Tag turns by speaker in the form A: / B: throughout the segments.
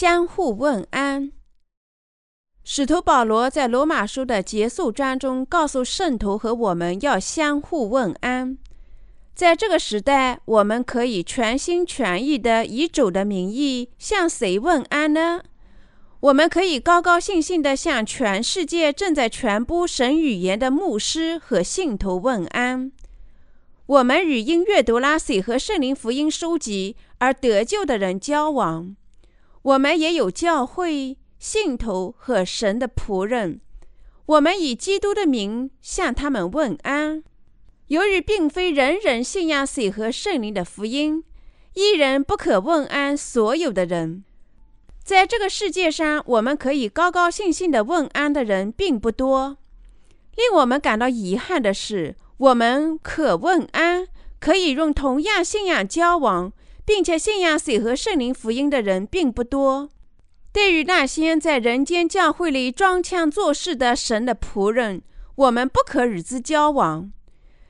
A: 相互问安。使徒保罗在罗马书的结束章中告诉圣徒和我们要相互问安。在这个时代，我们可以全心全意的以主的名义向谁问安呢？我们可以高高兴兴的向全世界正在传播神语言的牧师和信徒问安。我们与因阅读了水和圣灵福音书籍而得救的人交往。我们也有教会、信徒和神的仆人。我们以基督的名向他们问安。由于并非人人信仰水和圣灵的福音，一人不可问安所有的人。在这个世界上，我们可以高高兴兴地问安的人并不多。令我们感到遗憾的是，我们可问安、可以用同样信仰交往，并且信仰水和圣灵福音的人并不多。对于那些在人间教会里装腔作势的神的仆人，我们不可与之交往。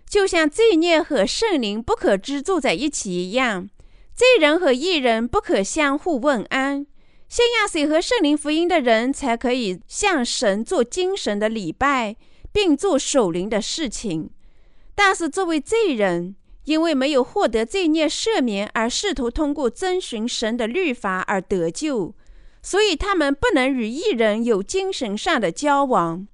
A: 就像罪孽和圣灵不可居住在一起一样，罪人和义人不可相互问安。信仰水和圣灵福音的人才可以向神做精神的礼拜，并做守灵的事情。但是作为罪人，因为没有获得罪孽赦免而试图通过遵循神的律法而得救，所以他们不能与异人有精神上的交往。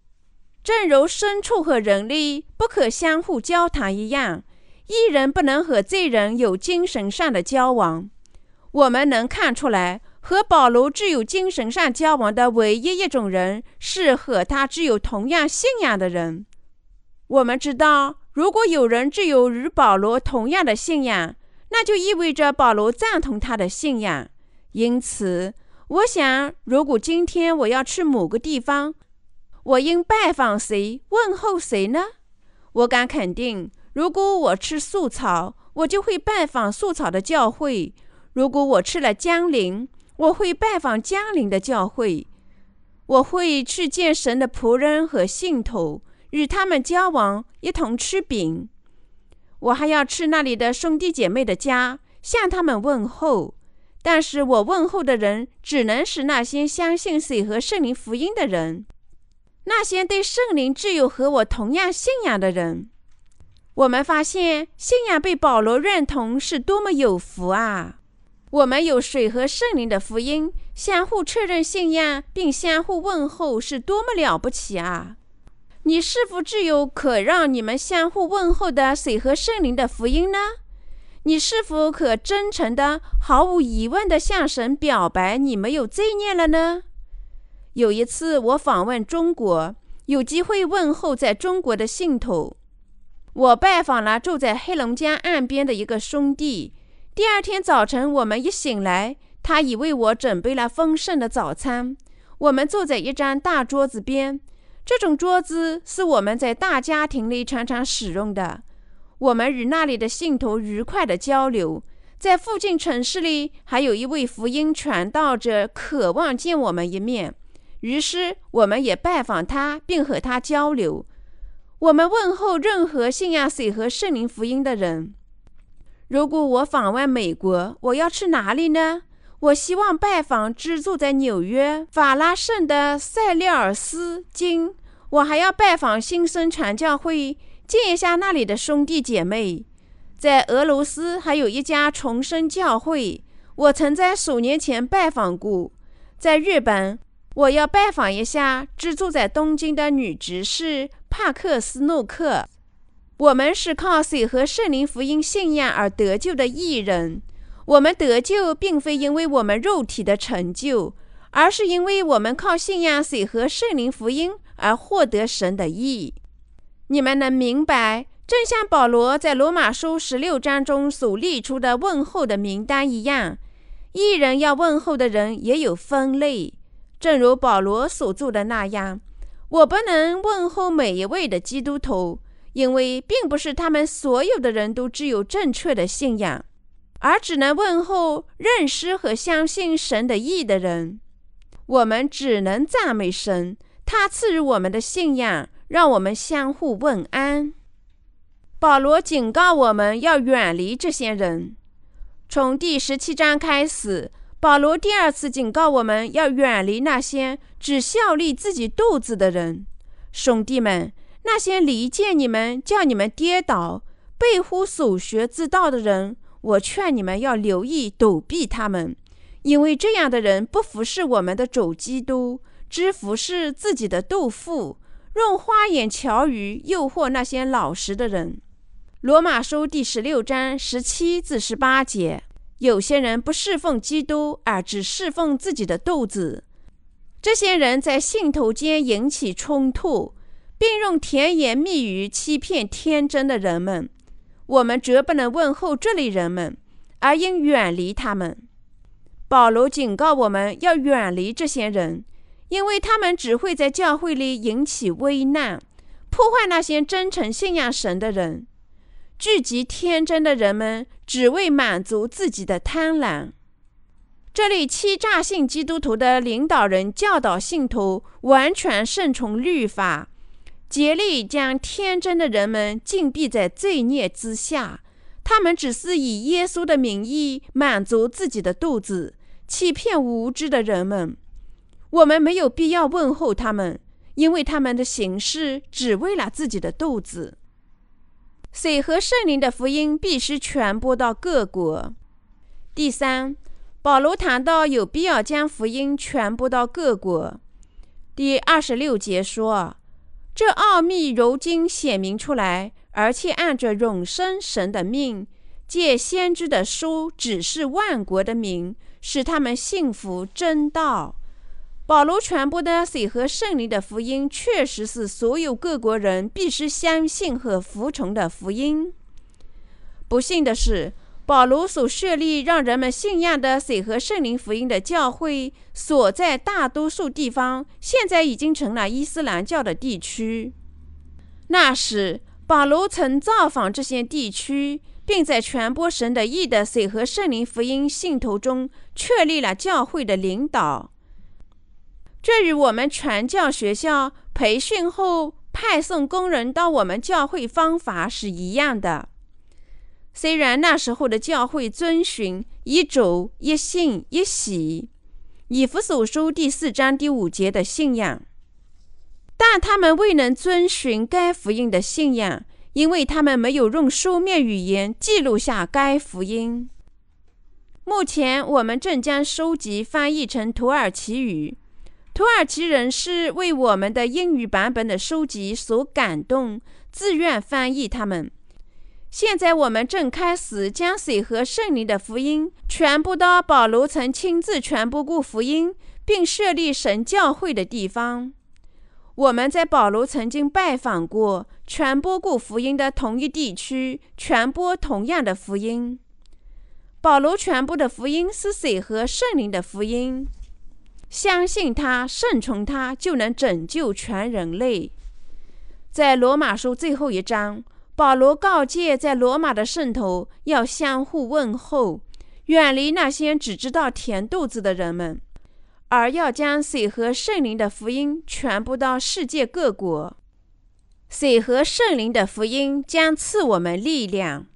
A: 正如牲畜和人类不可相互交谈一样，异人不能和罪人有精神上的交往。我们能看出来，和保罗只有精神上交往的唯一一种人，是和他只有同样信仰的人。我们知道，如果有人只有与保罗同样的信仰，那就意味着保罗赞同他的信仰。因此，我想，如果今天我要去某个地方，我应拜访谁，问候谁呢？我敢肯定，如果我吃素草，我就会拜访素草的教会；如果我吃了江陵，我会拜访江陵的教会。我会去见神的仆人和信徒，与他们交往，一同吃饼。我还要去那里的兄弟姐妹的家，向他们问候。但是我问候的人，只能是那些相信水和圣灵福音的人。那些对圣灵只有和我同样信仰的人，我们发现信仰被保罗认同是多么有福啊！我们有水和圣灵的福音，相互确认信仰并相互问候是多么了不起啊！你是否只有可让你们相互问候的水和圣灵的福音呢？你是否可真诚的、毫无疑问的向神表白你没有罪孽了呢？有一次，我访问中国，有机会问候在中国的信徒。我拜访了住在黑龙江岸边的一个兄弟。第二天早晨，我们一醒来，他已为我准备了丰盛的早餐。我们坐在一张大桌子边，这种桌子是我们在大家庭里常常使用的。我们与那里的信徒愉快的交流。在附近城市里，还有一位福音传道者，渴望见我们一面。于是，我们也拜访他，并和他交流。我们问候任何信仰水和圣灵福音的人。如果我访问美国，我要去哪里呢？我希望拜访居住在纽约法拉盛的塞利尔斯金。我还要拜访新生传教会，见一下那里的兄弟姐妹。在俄罗斯还有一家重生教会，我曾在数年前拜访过。在日本。我要拜访一下居住在东京的女执事帕克斯诺克。我们是靠水和圣灵福音信仰而得救的艺人。我们得救并非因为我们肉体的成就，而是因为我们靠信仰水和圣灵福音而获得神的义。你们能明白，正像保罗在罗马书十六章中所列出的问候的名单一样，一人要问候的人也有分类。正如保罗所做的那样，我不能问候每一位的基督徒，因为并不是他们所有的人都具有正确的信仰，而只能问候认识和相信神的义的人。我们只能赞美神，他赐予我们的信仰，让我们相互问安。保罗警告我们要远离这些人。从第十七章开始。保罗第二次警告我们要远离那些只效力自己肚子的人。兄弟们，那些离间你们、叫你们跌倒、背乎所学之道的人，我劝你们要留意躲避他们，因为这样的人不服侍我们的主基督，只服侍自己的肚腹，用花言巧语诱惑那些老实的人。罗马书第十六章十七至十八节。有些人不侍奉基督，而只侍奉自己的肚子。这些人在信徒间引起冲突，并用甜言蜜语欺骗天真的人们。我们绝不能问候这类人们，而应远离他们。保罗警告我们要远离这些人，因为他们只会在教会里引起危难，破坏那些真诚信仰神的人。聚集天真的人们，只为满足自己的贪婪。这里欺诈性基督徒的领导人教导信徒完全顺从律法，竭力将天真的人们禁闭在罪孽之下。他们只是以耶稣的名义满足自己的肚子，欺骗无知的人们。我们没有必要问候他们，因为他们的行事只为了自己的肚子。水和圣灵的福音必须传播到各国。第三，保罗谈到有必要将福音传播到各国。第二十六节说：“这奥秘如今显明出来，而且按着永生神的命，借先知的书指示万国的民，使他们信服真道。”保罗传播的水和圣灵的福音，确实是所有各国人必须相信和服从的福音。不幸的是，保罗所设立让人们信仰的水和圣灵福音的教会所在大多数地方，现在已经成了伊斯兰教的地区。那时，保罗曾造访这些地区，并在传播神的义的水和圣灵福音信徒中确立了教会的领导。这与我们传教学校培训后派送工人到我们教会方法是一样的。虽然那时候的教会遵循一主、一信、一喜，以弗所书第四章第五节的信仰，但他们未能遵循该福音的信仰，因为他们没有用书面语言记录下该福音。目前我们正将书籍翻译成土耳其语。土耳其人是为我们的英语版本的书籍所感动，自愿翻译他们。现在我们正开始将水和圣灵的福音传播到保罗曾亲自传播过福音并设立神教会的地方。我们在保罗曾经拜访过、传播过福音的同一地区，传播同样的福音。保罗传播的福音是水和圣灵的福音。相信他，顺从他，就能拯救全人类。在罗马书最后一章，保罗告诫在罗马的圣徒要相互问候，远离那些只知道填肚子的人们，而要将水和圣灵的福音传播到世界各国。水和圣灵的福音将赐我们力量。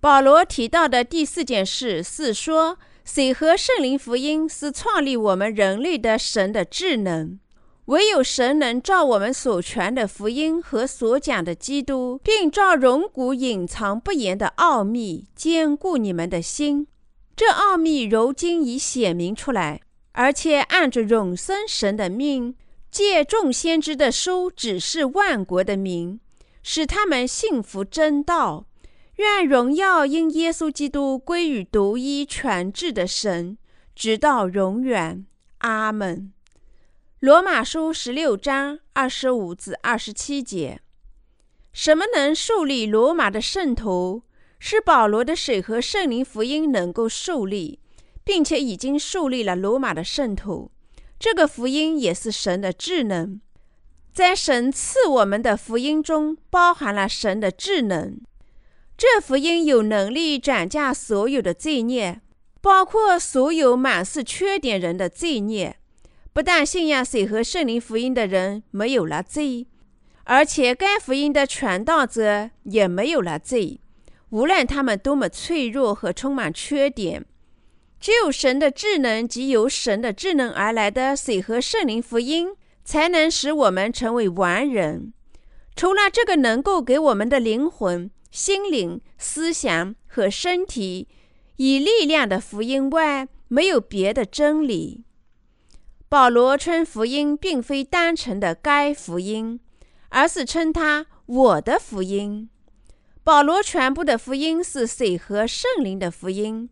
A: 保罗提到的第四件事是说。水和圣灵福音是创立我们人类的神的智能，唯有神能照我们所传的福音和所讲的基督，并照荣古隐藏不言的奥秘，坚固你们的心。这奥秘如今已显明出来，而且按着永生神的命，借众先知的书指示万国的民，使他们信服真道。愿荣耀因耶稣基督归于独一全智的神，直到永远。阿门。罗马书十六章二十五至二十七节。什么能树立罗马的圣徒？是保罗的水和圣灵福音能够树立，并且已经树立了罗马的圣徒。这个福音也是神的智能，在神赐我们的福音中，包含了神的智能。这福音有能力转嫁所有的罪孽，包括所有满是缺点人的罪孽。不但信仰水和圣灵福音的人没有了罪，而且该福音的传道者也没有了罪，无论他们多么脆弱和充满缺点。只有神的智能及由神的智能而来的水和圣灵福音，才能使我们成为完人。除了这个能够给我们的灵魂、心灵、思想和身体以力量的福音外，没有别的真理。保罗称福音并非单纯的该福音，而是称它我的福音。保罗传播的福音是水和圣灵的福音，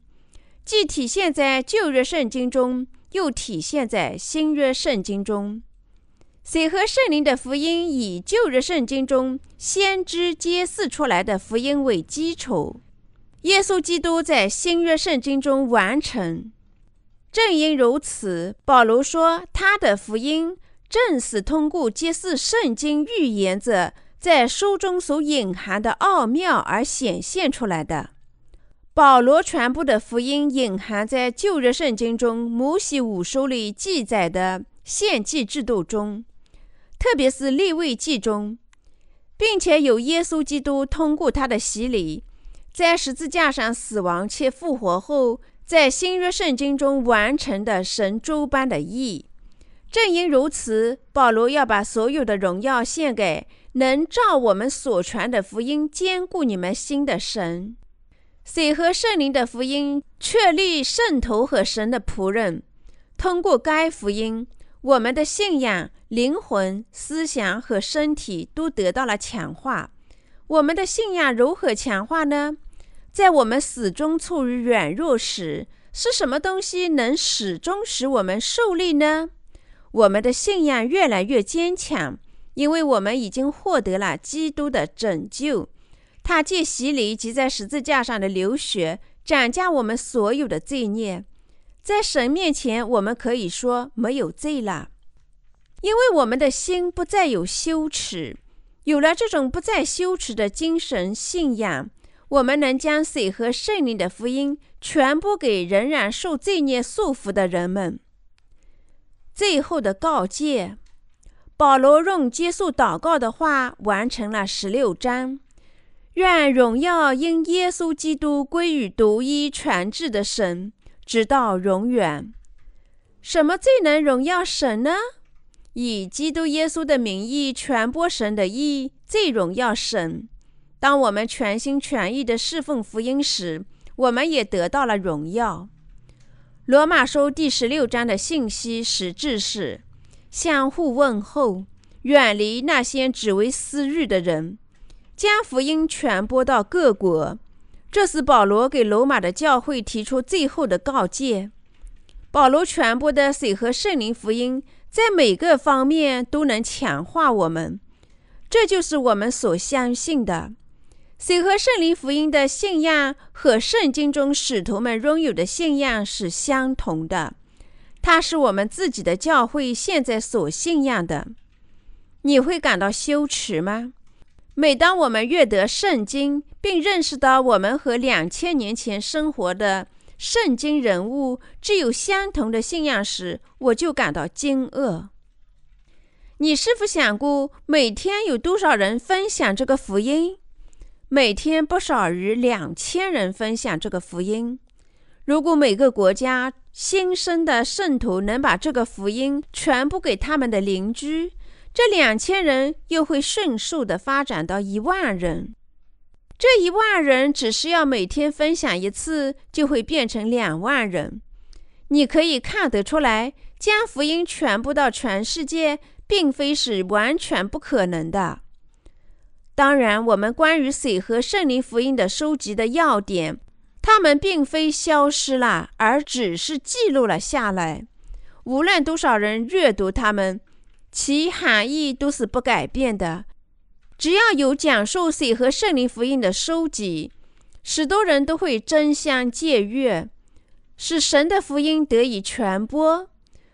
A: 既体现在旧约圣经中，又体现在新约圣经中。水和圣灵的福音以旧约圣经中先知揭示出来的福音为基础，耶稣基督在新约圣经中完成。正因如此，保罗说，他的福音正是通过揭示圣经预言者在书中所隐含的奥妙而显现出来的。保罗传播的福音隐含在旧约圣经中摩西五书里记载的献祭制度中，特别是立位记中，并且有耶稣基督通过他的洗礼，在十字架上死亡且复活后。在新约圣经中完成的神诸般的义，正因如此，保罗要把所有的荣耀献给能照我们所传的福音坚固你们心的神。水和圣灵的福音确立圣徒和神的仆人，通过该福音，我们的信仰、灵魂、思想和身体都得到了强化。我们的信仰如何强化呢？在我们始终处于软弱时，是什么东西能始终使我们受力呢？我们的信仰越来越坚强，因为我们已经获得了基督的拯救。他借洗礼及在十字架上的流血，斩价我们所有的罪孽。在神面前，我们可以说没有罪了，因为我们的心不再有羞耻。有了这种不再羞耻的精神信仰。我们能将水和圣灵的福音传播给仍然受罪孽束缚的人们。最后的告诫，保罗用结束祷告的话完成了十六章。愿荣耀因耶稣基督归于独一传至的神，直到永远。什么最能荣耀神呢？以基督耶稣的名义传播神的义，最荣耀神。当我们全心全意地侍奉福音时，我们也得到了荣耀。罗马书第十六章的信息实质是：相互问候，远离那些只为私欲的人，将福音传播到各国。这是保罗给罗马的教会提出最后的告诫。保罗传播的水和圣灵福音，在每个方面都能强化我们。这就是我们所相信的。水和圣灵福音的信仰和圣经中使徒们拥有的信仰是相同的，它是我们自己的教会现在所信仰的。你会感到羞耻吗？每当我们阅读圣经，并认识到我们和两千年前生活的圣经人物具有相同的信仰时，我就感到惊愕。你是否想过，每天有多少人分享这个福音？每天不少于两千人分享这个福音。如果每个国家新生的圣徒能把这个福音传播给他们的邻居，这两千人又会迅速的发展到一万人。这一万人只需要每天分享一次，就会变成两万人。你可以看得出来，将福音传播到全世界，并非是完全不可能的。当然，我们关于水和圣灵福音的收集的要点，它们并非消失了，而只是记录了下来。无论多少人阅读它们，其含义都是不改变的。只要有讲述水和圣灵福音的收集，许多人都会争相借阅，使神的福音得以传播。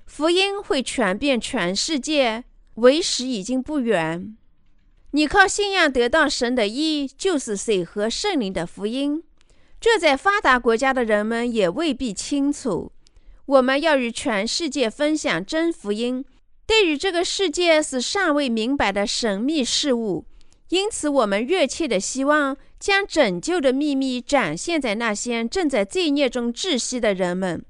A: 福音会传遍全世界，为时已经不远。你靠信仰得到神的意，就是水和圣灵的福音。这在发达国家的人们也未必清楚。我们要与全世界分享真福音，对于这个世界是尚未明白的神秘事物。因此，我们热切地希望将拯救的秘密展现在那些正在罪孽中窒息的人们。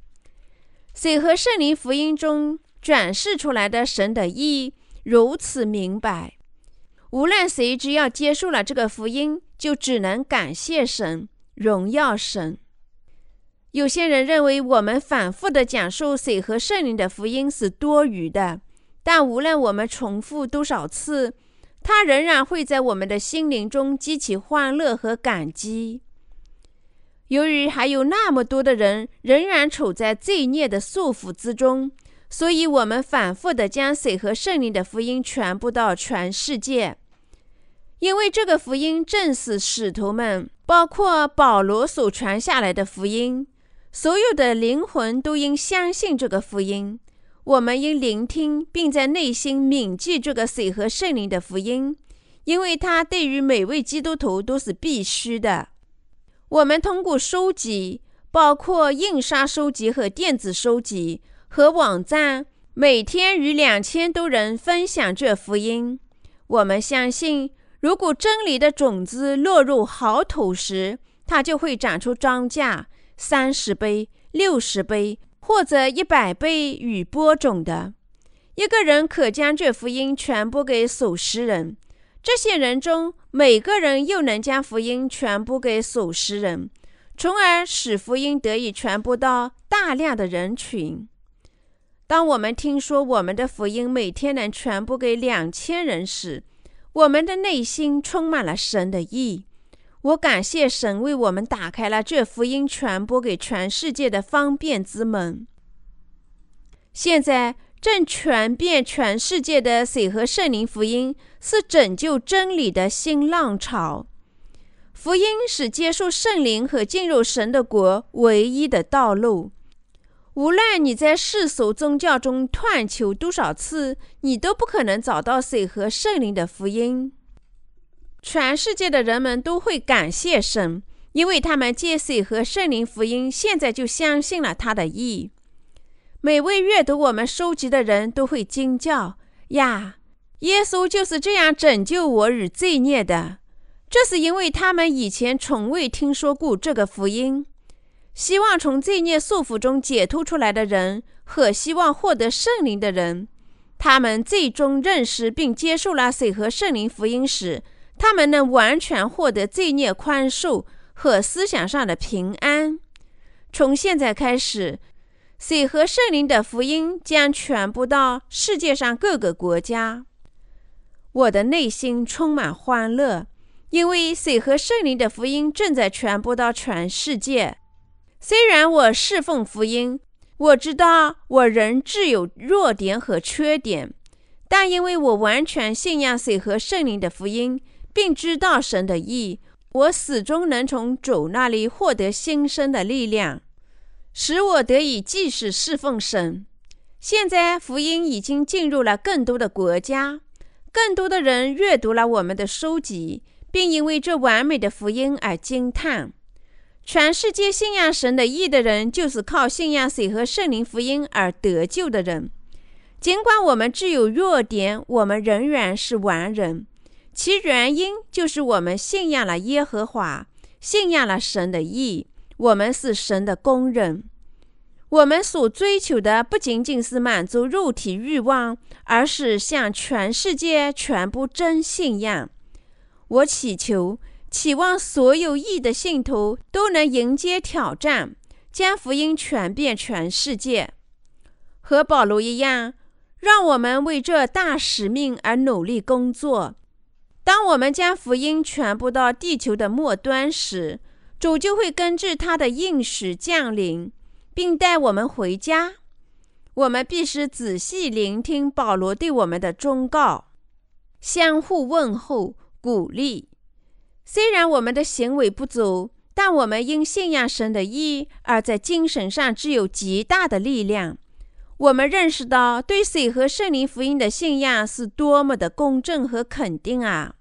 A: 水和圣灵福音中展示出来的神的意如此明白，无论谁只要接受了这个福音，就只能感谢神、荣耀神。有些人认为我们反复的讲述水和圣灵的福音是多余的，但无论我们重复多少次，它仍然会在我们的心灵中激起欢乐和感激。由于还有那么多的人仍然处在罪孽的束缚之中，所以我们反复的将水和圣灵的福音传播到全世界。因为这个福音正是使徒们，包括保罗所传下来的福音。所有的灵魂都应相信这个福音。我们应聆听，并在内心铭记这个水和圣灵的福音，因为它对于每位基督徒都是必须的。我们通过收集，包括印刷收集和电子收集和网站，每天与两千多人分享这福音。我们相信，如果真理的种子落入好土时，它就会长出庄稼。三十倍、六十倍或者一百倍与播种的一个人，可将这福音传播给数十人。这些人中，每个人又能将福音传播给数十人，从而使福音得以传播到大量的人群。当我们听说我们的福音每天能传播给两千人时，我们的内心充满了神的意。我感谢神为我们打开了这福音传播给全世界的方便之门。现在正传遍全世界的水和圣灵福音是拯救真理的新浪潮。福音是接受圣灵和进入神的国唯一的道路。无论你在世俗宗教中断求多少次，你都不可能找到水和圣灵的福音。全世界的人们都会感谢神，因为他们借水和圣灵福音，现在就相信了他的意。每位阅读我们书籍的人都会惊叫：“呀，耶稣就是这样拯救我与罪孽的！”这是因为他们以前从未听说过这个福音。希望从罪孽束缚中解脱出来的人和希望获得圣灵的人，他们最终认识并接受了水和圣灵福音时，他们能完全获得罪孽宽恕和思想上的平安。从现在开始，水和圣灵的福音将传播到世界上各个国家。我的内心充满欢乐，因为水和圣灵的福音正在传播到全世界。虽然我侍奉福音，我知道我仍自有弱点和缺点，但因为我完全信仰水和圣灵的福音。并知道神的意，我始终能从主那里获得新生的力量，使我得以继续侍奉神。现在福音已经进入了更多的国家，更多的人阅读了我们的书籍，并因为这完美的福音而惊叹。全世界信仰神的义的人，就是靠信仰水和圣灵福音而得救的人。尽管我们具有弱点，我们仍然是完人。其原因就是我们信仰了耶和华，信仰了神的义。我们是神的工人。我们所追求的不仅仅是满足肉体欲望，而是向全世界传播真信仰。我祈求、期望所有义的信徒都能迎接挑战，将福音传遍全世界。和保罗一样，让我们为这大使命而努力工作。当我们将福音传播到地球的末端时，主就会根据他的应许降临，并带我们回家。我们必须仔细聆听保罗对我们的忠告，相互问候、鼓励。虽然我们的行为不足，但我们因信仰神的义而在精神上具有极大的力量。我们认识到，对水和圣灵福音的信仰是多么的公正和肯定啊！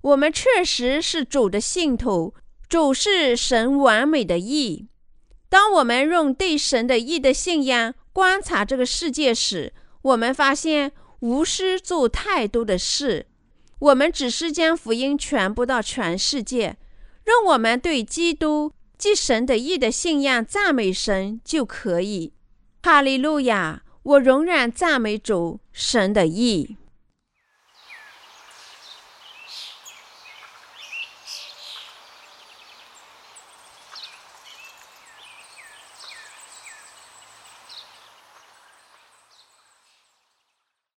A: 我们确实是主的信徒，主是神完美的义。当我们用对神的义的信仰观察这个世界时，我们发现无需做太多的事，我们只是将福音传播到全世界，让我们对基督即神的义的信仰赞美神就可以。哈利路亚！我仍然赞美主，神的义。